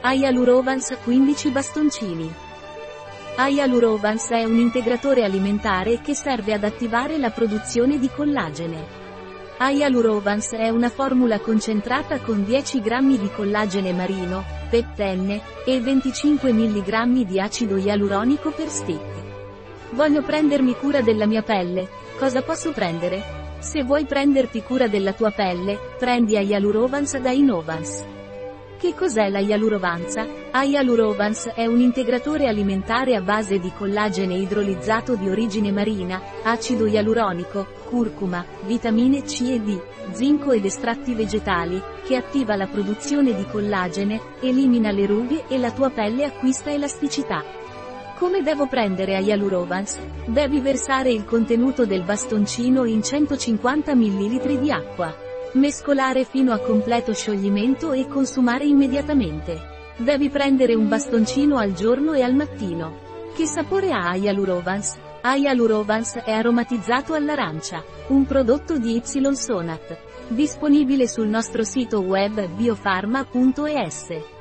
Hyalurovans 15 bastoncini. Hyalurovans è un integratore alimentare che serve ad attivare la produzione di collagene. Hyalurovans è una formula concentrata con 10 g di collagene marino, peptenne, e 25 mg di acido ialuronico per stick. Voglio prendermi cura della mia pelle, cosa posso prendere? Se vuoi prenderti cura della tua pelle, prendi Hyalurovans da Innovans. Che cos'è la Hyalurovanza? Hyalurovans è un integratore alimentare a base di collagene idrolizzato di origine marina, acido ialuronico, curcuma, vitamine C e D, zinco ed estratti vegetali, che attiva la produzione di collagene, elimina le rughe e la tua pelle acquista elasticità. Come devo prendere Hyalurovans? Devi versare il contenuto del bastoncino in 150 ml di acqua. Mescolare fino a completo scioglimento e consumare immediatamente. Devi prendere un bastoncino al giorno e al mattino. Che sapore ha Hyalurovans? Hyalurovans è aromatizzato all'arancia. Un prodotto di Y Sonat. Disponibile sul nostro sito web biofarma.es.